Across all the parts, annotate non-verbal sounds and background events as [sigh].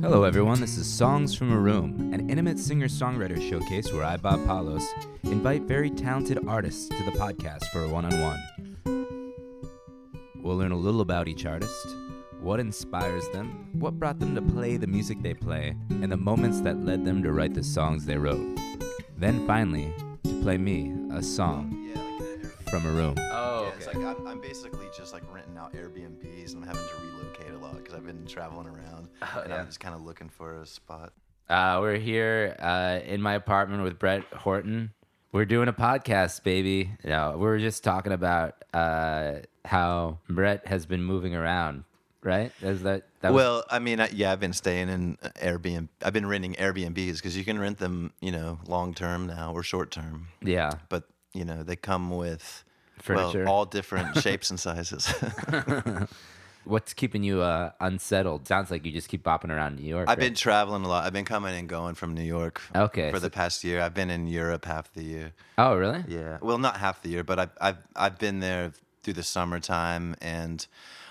Hello, everyone. This is Songs from a Room, an intimate singer songwriter showcase where I, Bob Palos, invite very talented artists to the podcast for a one on one. We'll learn a little about each artist, what inspires them, what brought them to play the music they play, and the moments that led them to write the songs they wrote. Then finally, to play me a song Yeah, like an Airbnb. from a room. Like I'm, I'm basically just like renting out Airbnbs and I'm having to relocate a lot because I've been traveling around [laughs] Oh, and yeah. I'm just kind of looking for a spot. Uh, we're here uh, in my apartment with Brett Horton. We're doing a podcast, baby. You know, we were just talking about uh, how Brett has been moving around, right? Is that that was- well, I mean, I, yeah, I've been staying in Airbnb. I've been renting Airbnbs because you can rent them, you know, long term now or short term. yeah, But you know, they come with Furniture. well, all different shapes and sizes. [laughs] [laughs] what's keeping you uh, unsettled? Sounds like you just keep bopping around New York. I've right? been traveling a lot. I've been coming and going from New York. Okay, For so- the past year, I've been in Europe half the year. Oh, really? Yeah. Well, not half the year, but I've I've I've been there through the summertime, and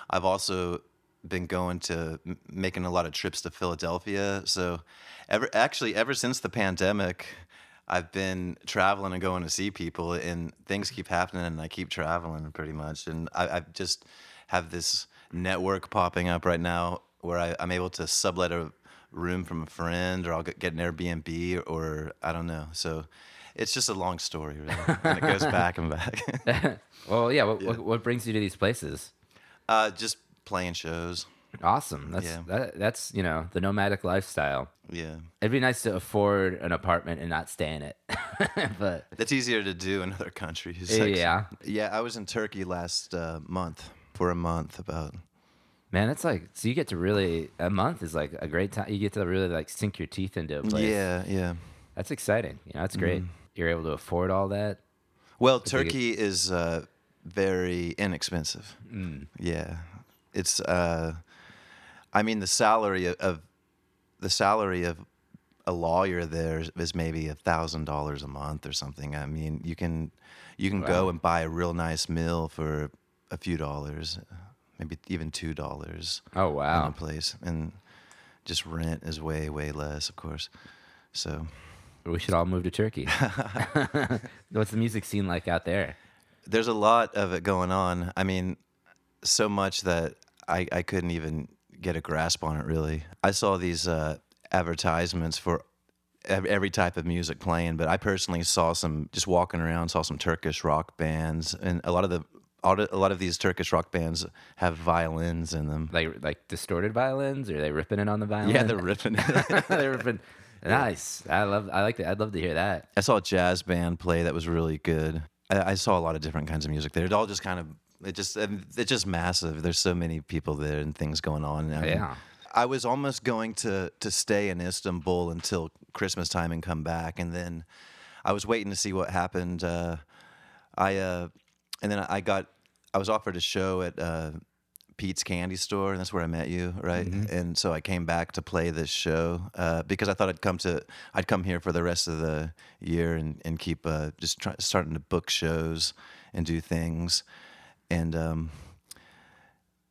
I've also been going to making a lot of trips to Philadelphia. So, ever actually ever since the pandemic, I've been traveling and going to see people, and things keep happening, and I keep traveling pretty much, and I, I just have this network popping up right now where I, I'm able to sublet a room from a friend, or I'll get, an Airbnb, or I don't know. So it's just a long story, really, and it goes back and back. [laughs] Well, yeah. What, [laughs] What, what brings you to these places? uh, just playing shows. Awesome. That's Yeah. that, that's you know the nomadic lifestyle. Yeah, It'd be nice to afford an apartment and not stay in it, [laughs] but that's easier to do in other countries. Like- [laughs] yeah. yeah. I was in Turkey last uh, month for a month about. Man, that's like so you get to really a month is like a great time. You get to really like sink your teeth into a place. Yeah, yeah. that's exciting. You know, that's great. Mm. You're able to afford all that. Well, get- Turkey is uh, very inexpensive. Mm. Yeah, it's. Uh, I mean, the salary of, of the salary of a lawyer there is- maybe a thousand dollars a month or something. I mean, you can you can Wow. go and buy a real nice meal for a few dollars, maybe even two dollars. Oh wow! in a place, and just rent is way way less, of course. So We should all move to Turkey. [laughs] [laughs] What's the music scene like out there? there's a lot of it going on. I mean, so much that I, I couldn't even get a grasp on it really. I saw these uh, advertisements for every type of music playing, but I personally saw some just walking around, saw some Turkish rock bands, and a lot of the a lot of these Turkish rock bands have violins in them. Like like distorted violins, or are they ripping it on the violin? Yeah, they're ripping it. [laughs] they're [laughs] ripping. Nice. I love. I like that. I'd love to hear that. I saw a jazz band play that was really good. I, I saw a lot of different kinds of music there. It all just kind of it just it's just massive. There's so many people there and things going on. I mean, Yeah. I was almost going to to stay in Istanbul until Christmas time and come back, and then I was waiting to see what happened. Uh, I uh, and then I got I was offered a show at uh, Pete's Candy Store, and that's where I met you, right? And so I came back to play this show uh, because I thought I'd come to I'd come here for the rest of the year and and keep uh, just try, starting to book shows and do things, and um,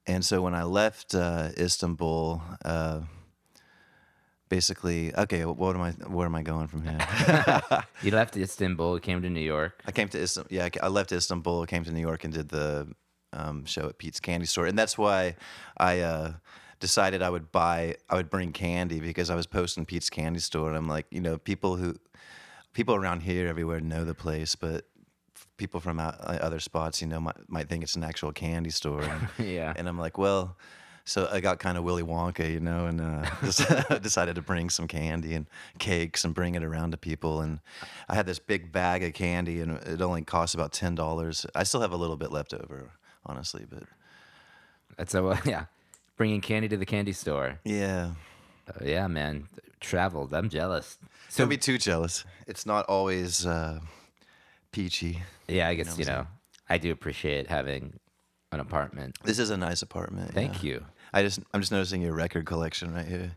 and so when I left uh, Istanbul. Uh, Basically, okay. What am I? Where am I going from here? [laughs] You left Istanbul, came to New York. I came to Istanbul. Yeah, I left Istanbul, came to New York, and did the um, show at Pete's Candy Store, and that's why I uh, decided I would buy, I would bring candy because I was posting Pete's Candy Store, and I'm like, you know, people who, people around here everywhere know the place, but people from out, uh, other spots, you know, might, might think it's an actual candy store, and, [laughs] Yeah. and I'm like, well. So I got kind of Willy Wonka, you know, and uh, [laughs] [laughs] decided to bring some candy and cakes and bring it around to people. And I had this big bag of candy, and it only cost about ten dollars. I still have a little bit left over, honestly, but That's a well, yeah. Bringing candy to the candy store. yeah, Uh, yeah, man. Traveled. I'm jealous. So don't be too jealous. It's not always uh, peachy. yeah, I guess you I'm know I do appreciate having an apartment. This is a nice apartment. Thank yeah. you. I just I'm just noticing your record collection right here.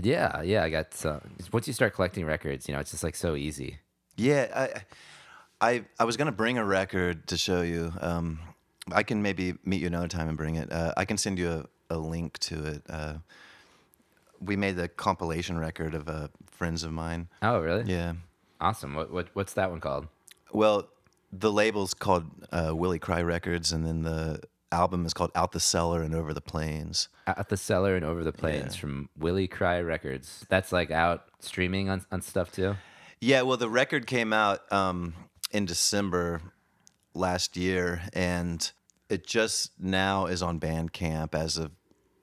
Yeah, yeah. I got some. Once you start collecting records, you know, it's just like so easy. Yeah, I, I, I was gonna bring a record to show you. Um, I can maybe meet you another time and bring it. Uh, I can send you a, a link to it. Uh, we made the compilation record of uh, friends of mine. Oh, really? Yeah. Awesome. What, what what's that one called? Well, the label's called uh, Willie Cry Records, and then the album is called Out the Cellar and Over the Plains. Out the Cellar and Over the Plains Yeah. from Willie Cry Records. That's like out streaming on, on stuff too. Yeah, well, the record came out um, in December last year, and it just now is on Bandcamp as of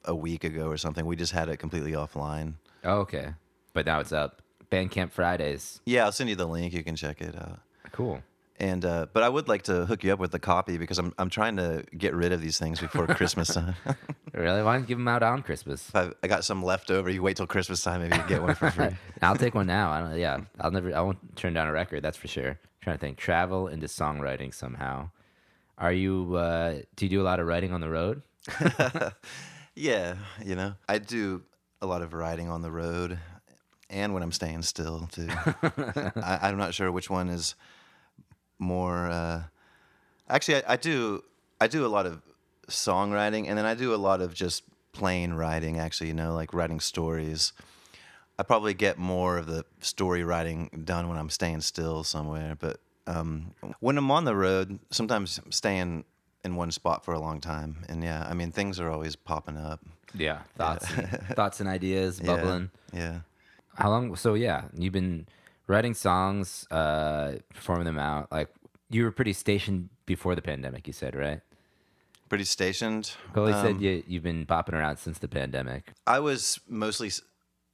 a week ago or something. We just had it completely offline. Oh, okay. But now it's up. Bandcamp Fridays. Yeah, I'll send you the link. You can check it out. Cool. And uh, but I would like to hook you up with a copy because I'm I'm trying to get rid of these things before Christmas time. [laughs] Really? Why don't you give them out on Christmas? I, I got some left over, you wait till Christmas time, maybe you get one for free. [laughs] I'll take one now. I don't. Yeah, I'll never. I won't turn down a record. That's for sure. I'm trying to think. Travel into songwriting somehow. Are you? Uh, do you do a lot of writing on the road? [laughs] yeah, you know, I do a lot of writing on the road, and when I'm staying still too. I, I'm not sure which one is more. Uh, actually, I, I do. I do a lot of songwriting, and then I do a lot of just plain writing. Actually, you know, like writing stories. I probably get more of the story writing done when I'm staying still somewhere. But um, when I'm on the road, sometimes I'm staying in one spot for a long time. And yeah, I mean, things are always popping up. Yeah, thoughts, and, [laughs] thoughts and ideas Yeah, bubbling. Yeah. How long? So yeah, you've been writing songs, uh, performing them out. Like you were pretty stationed before the pandemic. You said right? Pretty stationed. Well, you said Um, you, you've been popping around since the pandemic. I was mostly,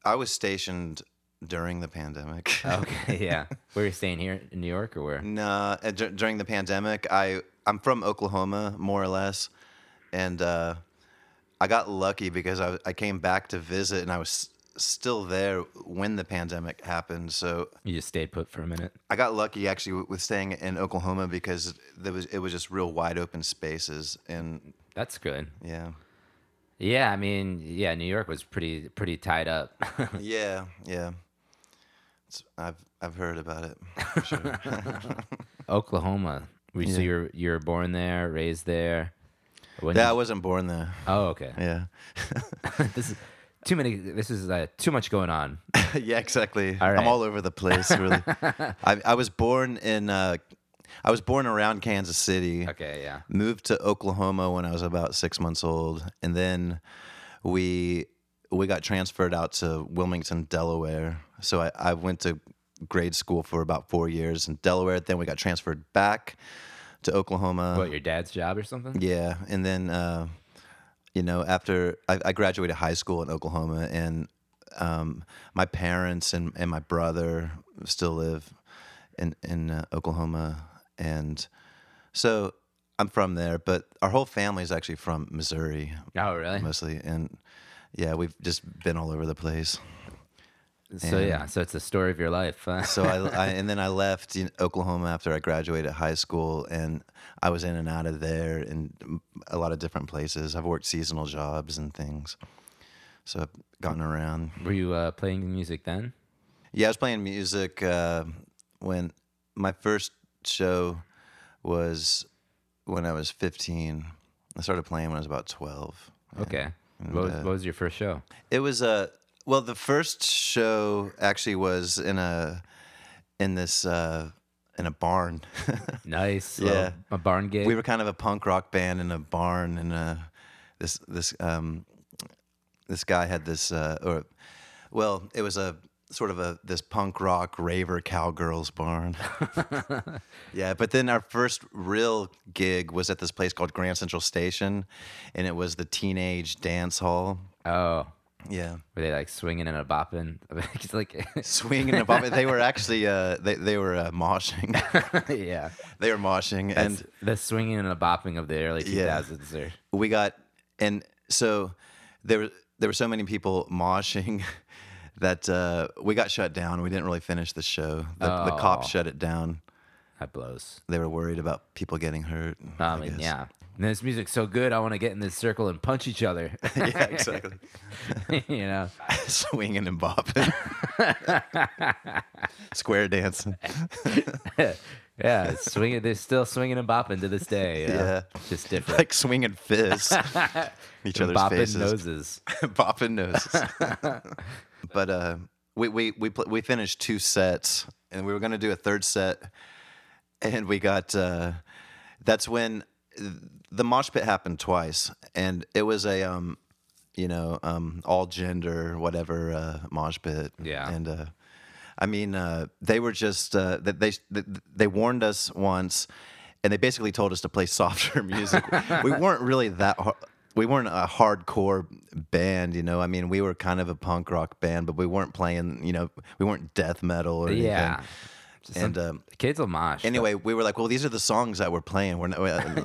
I was stationed during the pandemic. Okay, [laughs] yeah. Where are you staying here in New York or where? Nah, uh, dur- during the pandemic, I I'm from Oklahoma, more or less, and uh, I got lucky because I I came back to visit and I was still there when the pandemic happened. So You just stayed put for a minute. I got lucky actually with- staying in Oklahoma because there was it was just real wide open spaces and That's good. yeah Yeah, I mean, yeah, New York was pretty pretty tied up. [laughs] yeah yeah. It's, I've I've heard about it. Sure. [laughs] Oklahoma. We so you're you're born there, raised there. When yeah, I wasn't born there. oh, okay. Yeah. [laughs] this is too many. This is uh, too much going on. [laughs] yeah, exactly. All right. I'm all over the place, really. [laughs] I, I was born in, uh, I was born around Kansas City. Okay, yeah. Moved to Oklahoma when I was about six months old, and then we we got transferred out to Wilmington, Delaware. So I, I went to grade school for about four years in Delaware. Then we got transferred back to Oklahoma. What your dad's job or something? Yeah, and then uh, you know after I, I graduated high school in Oklahoma, and um, my parents and, and my brother still live in in uh, Oklahoma, and so I'm from there. But our whole family is actually from Missouri, Oh, really? mostly, and yeah, we've just been all over the place. So and- yeah, so it's the story of your life. So I, I [laughs] and then I left Oklahoma after I graduated high school, and I was in and out of there in a lot of different places. I've worked seasonal jobs and things, so I've gotten around. Were you uh, playing music then? Yeah, I was playing music uh, when my first show was when I was 15. I started playing when I was about 12. Okay. And, What was, uh, what was your first show? It was a well. The first show actually was in a in this uh, in a barn. [laughs] Nice. yeah. A barn gig. we were kind of a punk rock band in a barn, and uh, this this um, this guy had this uh, or well, it was a sort of a this punk rock raver cowgirls barn. [laughs] yeah, but then our first real gig was at this place called Grand Central Station, and it was the teenage dance hall. oh, Yeah. were they like swinging and a bopping? It's like, [laughs] swinging and bopping. They were actually uh, they they were uh, moshing. [laughs] yeah. they were moshing, and the swinging and a bopping of the early Yeah. 2000s. Or, we got and so there were there were so many people [laughs] moshing that uh, we got shut down. We didn't really finish the show. The, the cops Oh. shut it down. that blows. They were worried about people getting hurt. I mean, yeah. And this music's so good, I want to get in this circle and punch each other. [laughs] yeah, exactly. [laughs] you know, [laughs] Swinging and bopping, square dancing. Yeah, swinging. They're still swinging and bopping to this day. you know? Yeah. just different. like swinging fists each And other's bopping faces. noses. bopping noses. but uh, we we we pl- we finished two sets, and we were gonna do a third set, and we got. Uh, that's when the mosh pit happened twice, and it was a um, you know, um, all gender whatever uh, mosh pit. Yeah. and uh, I mean, uh, they were just uh, they, they they warned us once, and they basically told us to play [laughs] softer music. we weren't really that. Har- we weren't a hardcore band, you know. I mean, we were kind of a punk rock band, but we weren't playing, you know, we weren't death metal or anything. Yeah. And um, Kids will mosh. but- anyway, we were like, well, these are the songs that we're playing. We're not,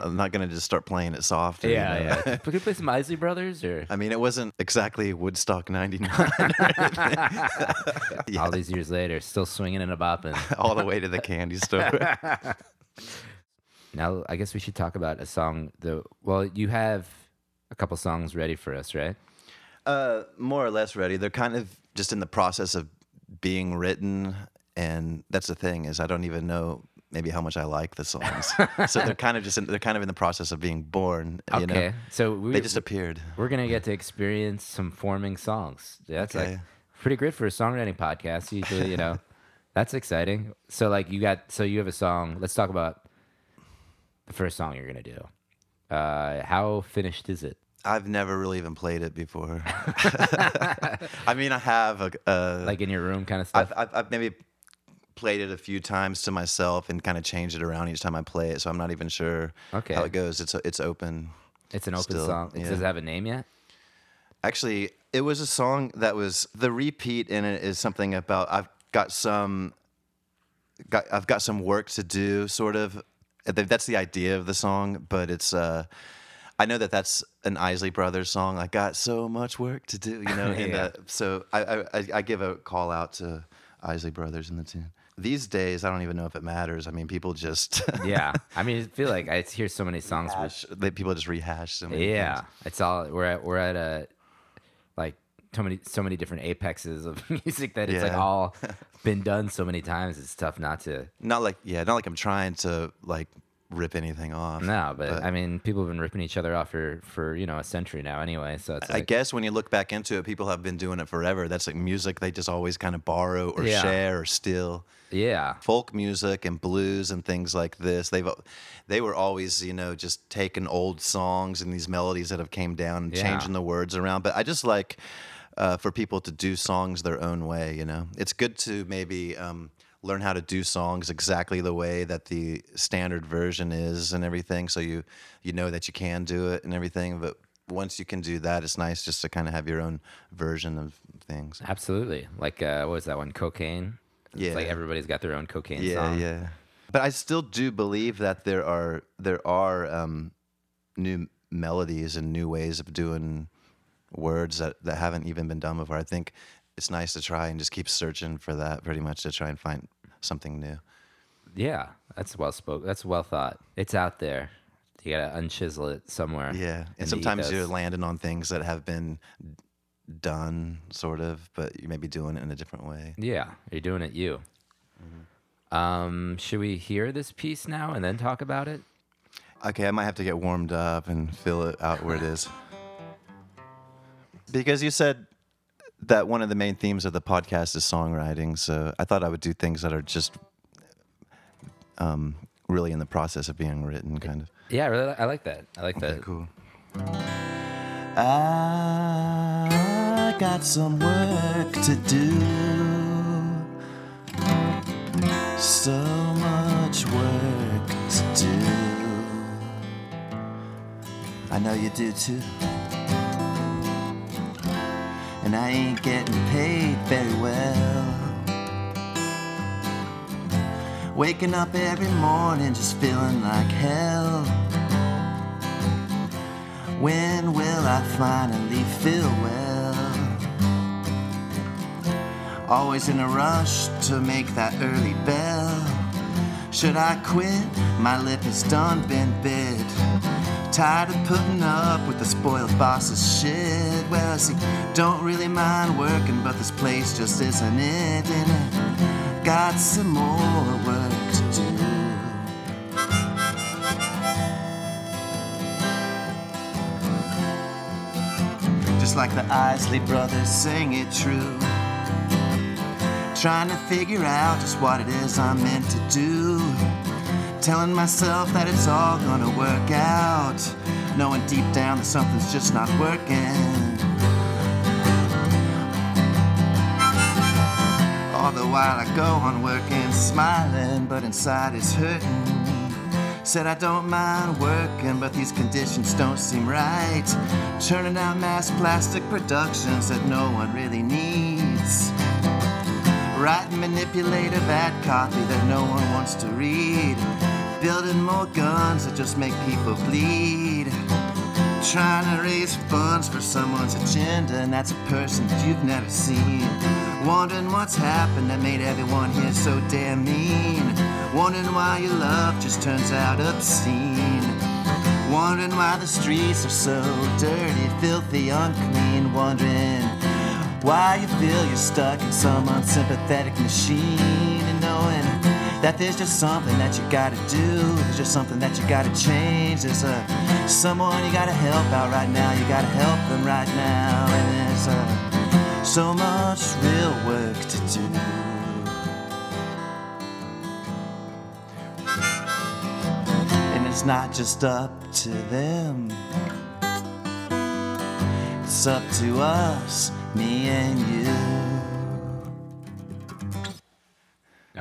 I'm not going to just start playing it soft. you Yeah, know? yeah. [laughs] Could we play some Isley Brothers or I mean, it wasn't exactly Woodstock '99 [laughs] [laughs] all these years later, still swinging and a bopping? all the way to the candy store. Now, I guess we should talk about a song. The well, you have a couple songs ready for us, right? Uh, more or less ready. They're kind of just in the process of being written, and that's the thing is I don't even know maybe how much I like the songs. [laughs] so they're kind of just in, they're kind of in the process of being born. You Okay, know? so we, they just appeared. we're gonna get to experience some forming songs. That's like pretty good for a songwriting podcast. Usually, you know, [laughs] that's exciting. So, like, you got so you have a song. Let's talk about the first song you're gonna do. Uh, how finished is it? I've never really even played it before. [laughs] I mean, I have a, uh, Like in your room, kind of stuff. I've, I've, I've maybe played it a few times to myself and kind of changed it around each time I play it. So I'm not even sure Okay. how it goes. It's it's open. it's an open still, song. It yeah. Does it have a name yet? Actually, it was a song that was the repeat in it is something about I've got some got I've got some work to do sort of that's the idea of the song, but it's uh I know that that's an Isley Brothers song. I got so much work to do, you know. [laughs] and, uh, so I, I I- I give a call out to Isley Brothers in the tune. These days, I don't even know if it matters. I mean, people just [laughs] Yeah, I mean, I feel like I hear so many songs. Rehash, they, people just rehash so many yeah, things. it's all we're at. We're at a like so many so many different apexes of [laughs] music that it's like all [laughs] been done so many times. It's tough not to. Not like yeah, not like I'm trying to like rip anything off. No, but, But- I mean, people have been ripping each other off for for you know a century now anyway. So it's I like, guess when you look back into it, people have been doing it forever. That's like music they just always kind of borrow or Yeah. share or steal. yeah, Folk music and blues and things like this, they've they were always you know just taking old songs and these melodies that have came down and Yeah. changing the words around. But I just like uh, for people to do songs their own way. You know, it's good to maybe. Um, learn how to do songs exactly the way that the standard version is and everything so you you know that you can do it and everything but once you can do that it's nice just to kind of have your own version of things absolutely. Like uh, what was that one? Cocaine. It's like everybody's got their own cocaine yeah song. yeah but i still do believe that there are there are um new melodies and new ways of doing words that that haven't even been done before i think it's nice to try and just keep searching for that pretty much to try and find something new Yeah, that's well spoken. That's well thought. It's out there. You gotta unchisel it somewhere. Yeah, and sometimes you're landing on things that have been done, sort of, but you may be doing it in a different way. Yeah, you're doing it you. Mm-hmm. Um, should we hear this piece now and then talk about it? Okay, I might have to get warmed up and feel it out where it is. [sighs] Because you said that one of the main themes of the podcast is songwriting, so I thought I would do things that are just um, really in the process of being written, kind of. Yeah, I really, I like that. I like that. Cool. I got some work to do. So much work to do. I know you do too. And I ain't getting paid very well. Waking up every morning just feeling like hell. When will I finally feel well? Always in a rush to make that early bell. Should I quit? My lip is done been bit. Tired of putting up with the spoiled boss's shit. Well, see, don't really mind working, but this place just isn't it, and I got some more work to do. Just like the Isley brothers sing it true. Trying to figure out just what it is I'm meant to do Telling myself that it's all gonna work out. Knowing deep down that something's just not working. All the while I go on working, smiling, but inside it's hurting. Said I don't mind working, but these conditions don't seem right. Churning out mass plastic productions that no one really needs. Writing manipulative ad copy that no one wants to read. Building more guns that just make people bleed. Trying to raise funds for someone's agenda, and that's a person that you've never seen. Wondering what's happened that made everyone here so damn mean. Wondering why your love just turns out obscene. Wondering why the streets are so dirty, filthy, unclean. Wondering why you feel you're stuck in some unsympathetic machine. That there's just something that you gotta do, there's just something that you gotta change. There's a someone you gotta help out right now, you gotta help them right now. And there's uh, so much real work to do. And it's not just up to them, it's up to us, me and you.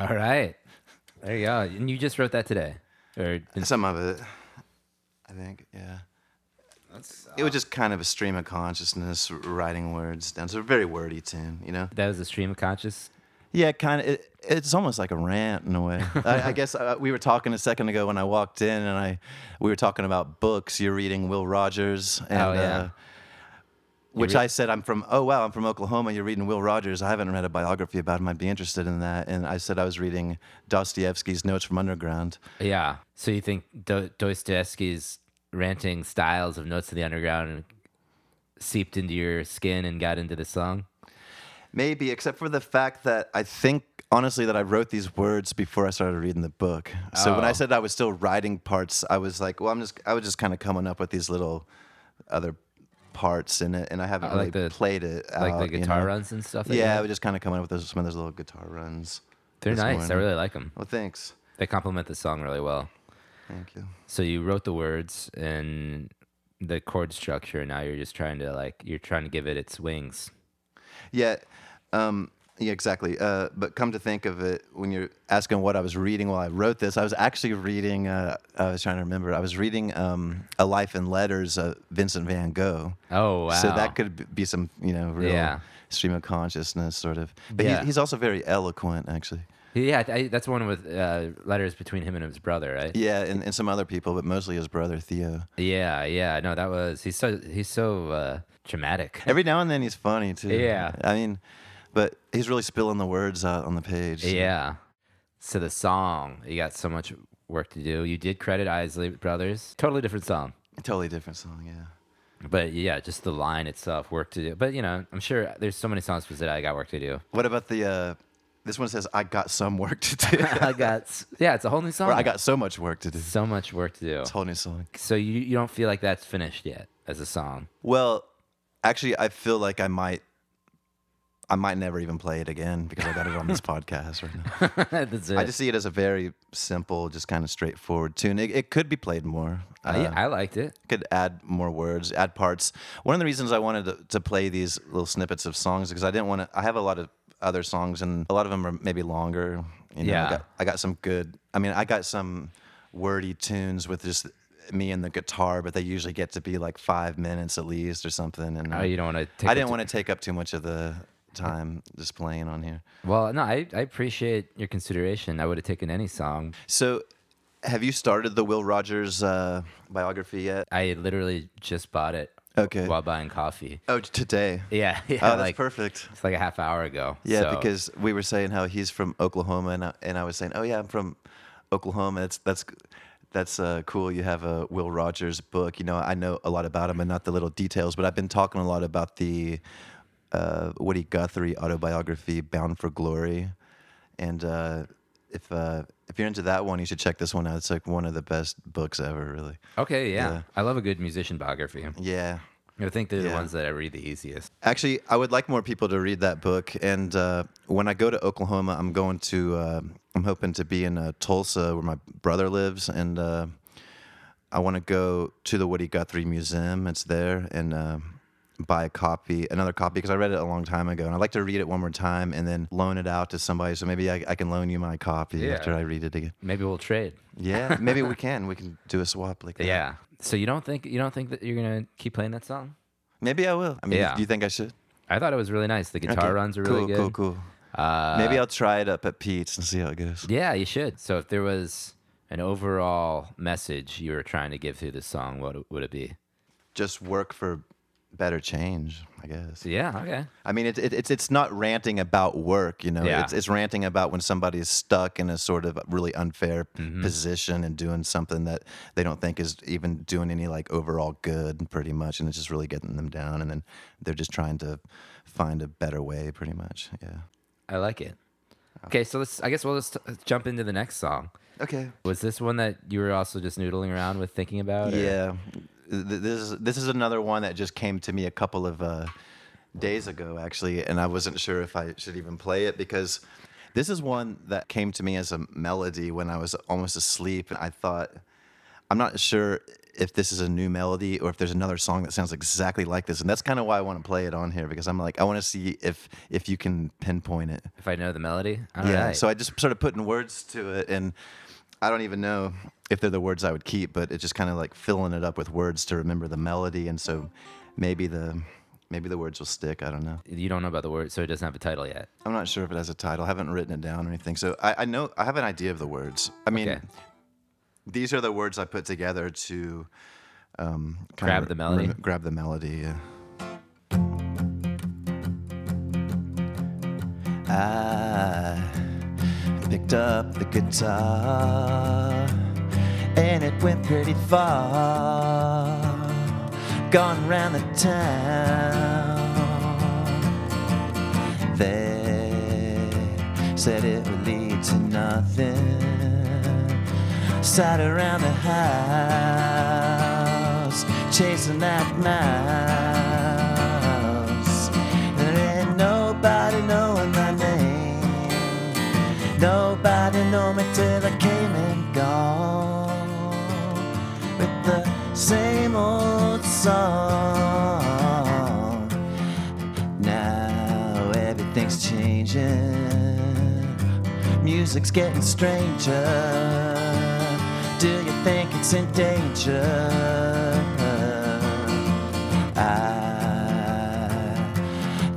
All right. There you go. And you just wrote that today. Or Some of it, I think, yeah. that's. it was just kind of a stream of consciousness, writing words down. It's a very wordy tune, you know. that was a stream of conscious. Yeah, kind of. It, it's almost like a rant in a way. I, I guess uh, we were talking a second ago when I walked in, and I we were talking about books. You're reading Will Rogers, and Oh, yeah. uh, which re- I said I'm from. Oh wow, I'm from Oklahoma. You're reading Will Rogers. I haven't read a biography about him. I'd be interested in that. And I said I was reading Dostoevsky's Notes from Underground. Yeah. So you think Do- Dostoevsky's ranting styles of Notes of the Underground seeped into your skin and got into the song? Maybe, except for the fact that I think honestly that I wrote these words before I started reading the book. So when I Oh. said I was still writing parts, I was like, well, I'm just I was just kind of coming up with these little other parts in it, and I haven't like really the- played it. like out, the you guitar know? runs and stuff? that you Yeah, I have? was just kind of coming up with those, some of those little guitar runs. They're this nice. I morning. really like them. Well, thanks. They complement the song really well. Thank you. So you wrote the words and the chord structure, and now you're just trying to like you're trying to give it its wings. Yeah, um, yeah, exactly. Uh, but come to think of it, when you're asking what I was reading while I wrote this, I was actually reading. Uh, I was trying to remember. I was reading um, "A Life in Letters" of Vincent Van Gogh. Oh wow! So that could be some, you know, real Yeah. stream of consciousness, sort of. But Yeah. he's, he's also very eloquent, actually. yeah, I, that's one with uh, letters between him and his brother, right? Yeah, and, and some other people, but mostly his brother Theo. Yeah, yeah. No, that was he's so he's so uh, dramatic. Every now and then he's funny too. Yeah. I mean, but he's really spilling the words out on the page. so- Yeah. So the song, you got so much work to do. You did credit Isley Brothers. Totally different song. Totally different song, yeah. But yeah, just the line itself, work to do. But you know, I'm sure there's so many songs that I got work to do. What about the? Uh, this one says, "I got some work to do." [laughs] I got s- yeah, it's a whole new song. Or, I got so much work to do. so much work to do. It's a whole new song. So you you don't feel like that's finished yet as a song. Well, actually, I feel like I might. I might never even play it again because I got it on this [laughs] podcast right now. [laughs] that's it. I just see it as a very simple, just kind of straightforward tune. It, it could be played more. Uh, Uh, yeah, I liked it. could add more words, add parts. One of the reasons I wanted to, to play these little snippets of songs because I didn't want to. I have a lot of other songs, and a lot of them are maybe longer. You know, Yeah. I got, I got some good. I mean, I got some wordy tunes with just me and the guitar, but they usually get to be like five minutes at least or something. And Oh, you don't want to. I didn't want to [laughs] take up too much of the time just playing on here. Well, no, I, I appreciate your consideration. I would have taken any song. So, have you started the Will Rogers uh, biography yet? I literally just bought it Okay. while buying coffee. Oh, today. [laughs] Yeah, yeah. Oh, that's like, perfect. It's like a half hour ago. Yeah, so- because we were saying how he's from Oklahoma, and I, and I was saying, oh yeah, I'm from Oklahoma. That's that's that's uh, cool. You have a Will Rogers book. You know, I know a lot about him and not the little details, but I've been talking a lot about the uh, Woody Guthrie autobiography, Bound for Glory, and uh, if uh, if you're into that one, you should check this one out. It's like one of the best books ever, really. Okay, yeah. Yeah. I love a good musician biography. Yeah. I think they're the ones that I read the easiest. Actually, I would like more people to read that book. And uh, when I go to Oklahoma, I'm going to. Uh, I'm hoping to be in uh, Tulsa, where my brother lives, and uh, I want to go to the Woody Guthrie Museum. It's there, and uh, buy a copy, another copy, because I read it a long time ago, and I'd like to read it one more time and then loan it out to somebody. So maybe I, I can loan you my copy Yeah. after I read it again. Maybe we'll trade. Yeah, maybe we [laughs] can. We can do a swap like that. Yeah. So you don't think you don't think that you're gonna keep playing that song? Maybe I will. I mean, Yeah. do you think I should? I thought it was really nice. The guitar Okay, runs are cool, really good. Cool, cool. Uh, Maybe I'll try it up at Pete's and see how it goes. Yeah, you should. So if there was an overall message you were trying to give through this song, what would it be? Just work for better change, I guess. Yeah. Okay. I mean, it, it, it's it's not ranting about work, you know. Yeah. It's it's ranting about when somebody is stuck in a sort of really unfair Mm-hmm. position and doing something that they don't think is even doing any like overall good, pretty much, and it's just really getting them down. And then they're just trying to find a better way, pretty much. Yeah. I like it. Okay, so let's. I guess we'll just jump into the next song. Okay. Was this one that you were also just noodling around with, thinking about? or- Yeah, this is this is another one that just came to me a couple of uh, days ago, actually, and I wasn't sure if I should even play it because this is one that came to me as a melody when I was almost asleep. and I thought, I'm not sure if this is a new melody or if there's another song that sounds exactly like this, and that's kind of why I want to play it on here because I'm like, I want to see if if you can pinpoint it. If I know the melody. All yeah. right. So I just started putting words to it, and I don't even know if they're the words I would keep, but it's just kind of like filling it up with words to remember the melody, and so maybe the maybe the words will stick. I don't know. you don't know about the word, so it doesn't have a title yet. I'm not sure if it has a title. I haven't written it down or anything, so I, I know I have an idea of the words. I mean, Okay. these are the words I put together to um, kind Grab of the melody? rem- grab the melody. Yeah. I picked up the guitar and it went pretty far. Gone around the town. They said it would lead to nothing. Sat around the house chasing that mouse. Same old song. Now everything's changing. Music's getting stranger. Do you think it's in danger? I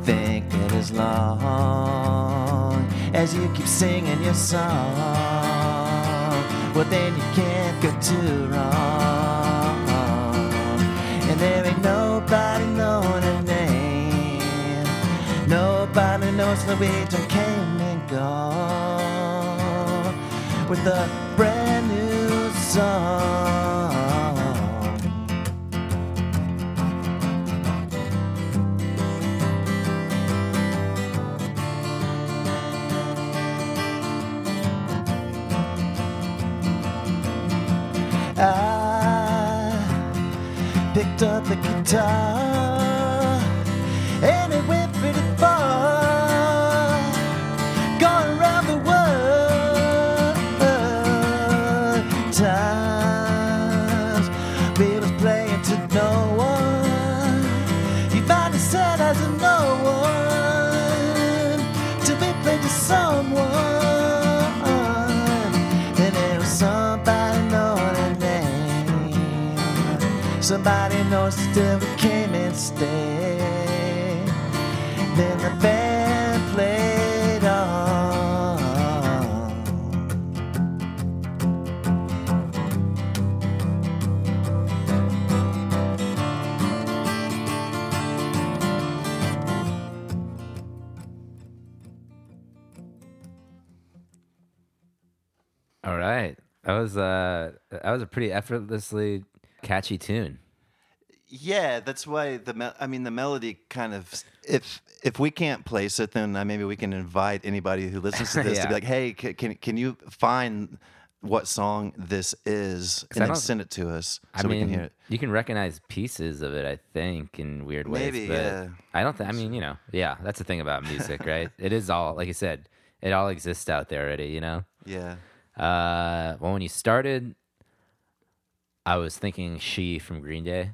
think that as long as you keep singing your song, well, then you can't go too wrong. There ain't nobody knowing her name. Nobody knows Norwegian came and gone with a brand new song. Up Knows still came and stayed. Then the band played on. All right. That was uh that was a pretty effortlessly catchy tune. Yeah, that's why the mel- I mean the melody kind of if if we can't place it, then uh, maybe we can invite anybody who listens to [laughs] this to be like, hey, can can, can you find what song this is and then send it to us I so mean, we can hear it. you can recognize pieces of it, I think, in weird ways. Maybe, but yeah. I don't think. I mean, you know, yeah, that's the thing about music, right? [laughs] it is all, like I said, it all exists out there already. You know. Yeah. Uh, well, when you started, I was thinking "She" from Green Day,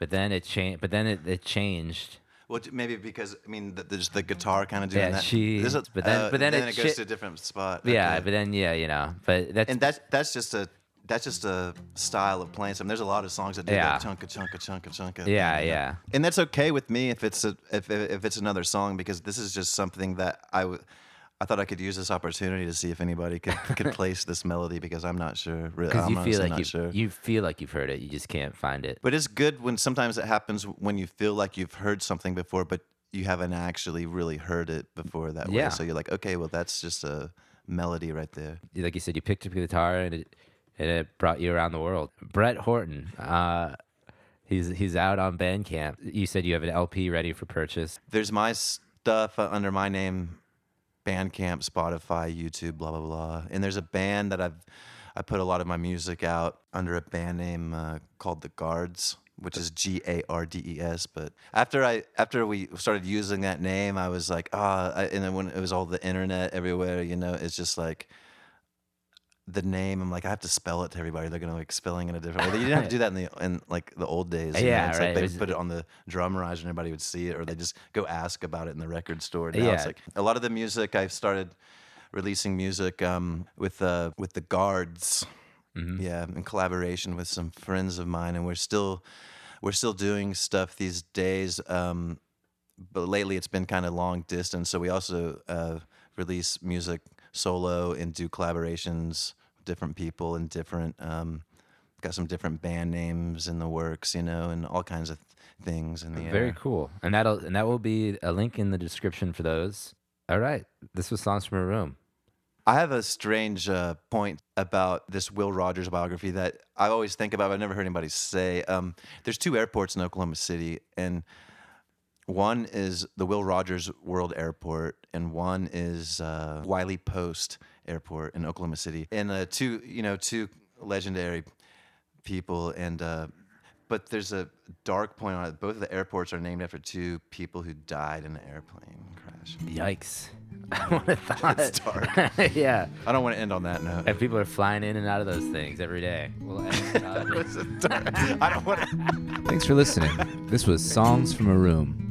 but then it changed. But then it, it changed. Well, maybe because I mean, the, there's the guitar kind of doing Yeah, that. she- is- but then- but uh, then it it chi- goes to a different spot. Yeah, Okay. but then yeah, you know, but that's and that's that's just a that's just a style of playing something. There's a lot of songs that do Yeah. that chunka chunka chunka chunka. Yeah, thing, you know? yeah. And that's okay with me if it's a if if it's another song because this is just something that I would. I thought I could use this opportunity to see if anybody could, could [laughs] place this melody because I'm not sure. Really, I'm you feel like you sure. you feel like you've heard it, you just can't find it. But it's good when sometimes it happens when you feel like you've heard something before, but you haven't actually really heard it before that Yeah. way. So you're like, okay, well, that's just a melody right there. like you said, you picked up the guitar and it and it brought you around the world. Brett Horton, uh, he's he's out on Bandcamp. You said you have an LP ready for purchase. There's my stuff uh, under my name, Bandcamp, Spotify, YouTube, blah blah blah. And there's a band that I've I put a lot of my music out under a band name uh, called The Gardes, which is G A R D E S. But after I after we started using that name, I was like, ah, I and then when it was all the internet everywhere, you know, it's just like the name. I'm like, I have to spell it to everybody. They're gonna like spelling in a different way. You didn't have to do [laughs] that in the in like the old days. you know? Yeah, it's right. Like It they was- put it on the drum rise and everybody would see it, or they just go ask about it in the record store. Now Yeah. it's like a lot of the music I've started releasing music um, with uh, with the Gardes. Mm-hmm. Yeah, in collaboration with some friends of mine, and we're still we're still doing stuff these days. Um, but lately, it's been kind of long distance. So we also uh, release music solo and do collaborations different people and different. Um, got some different band names in the works, you know, and all kinds of things in the Very air. cool, and that'll and that will be a link in the description for those. All right, this was songs from a room. I have a strange uh, point about this Will Rogers biography that I always think about. But I've never heard anybody say. Um, there's two airports in Oklahoma City, and one is the Will Rogers World Airport, and one is uh, Wiley Post Airport in Oklahoma City. And uh, two, you know, two legendary people. And uh, but there's a dark point on it. Both of the airports are named after two people who died in an airplane crash. Yikes! [laughs] I would have thought. It's dark. [laughs] yeah, I don't want to end on that note. and people are flying in and out of those things every day. Well, [laughs] I don't want to. Thanks for listening. This was Songs from a Room.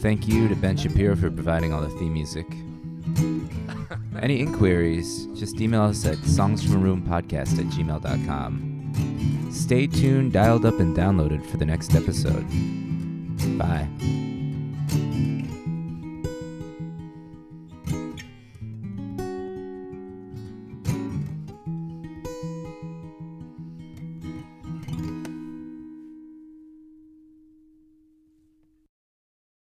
Thank you to Ben Shapiro for providing all the theme music. Any inquiries, just email us at songsfromaroom.podcast at gmail.com. Stay tuned, dialed up, and downloaded for the next episode. Bye.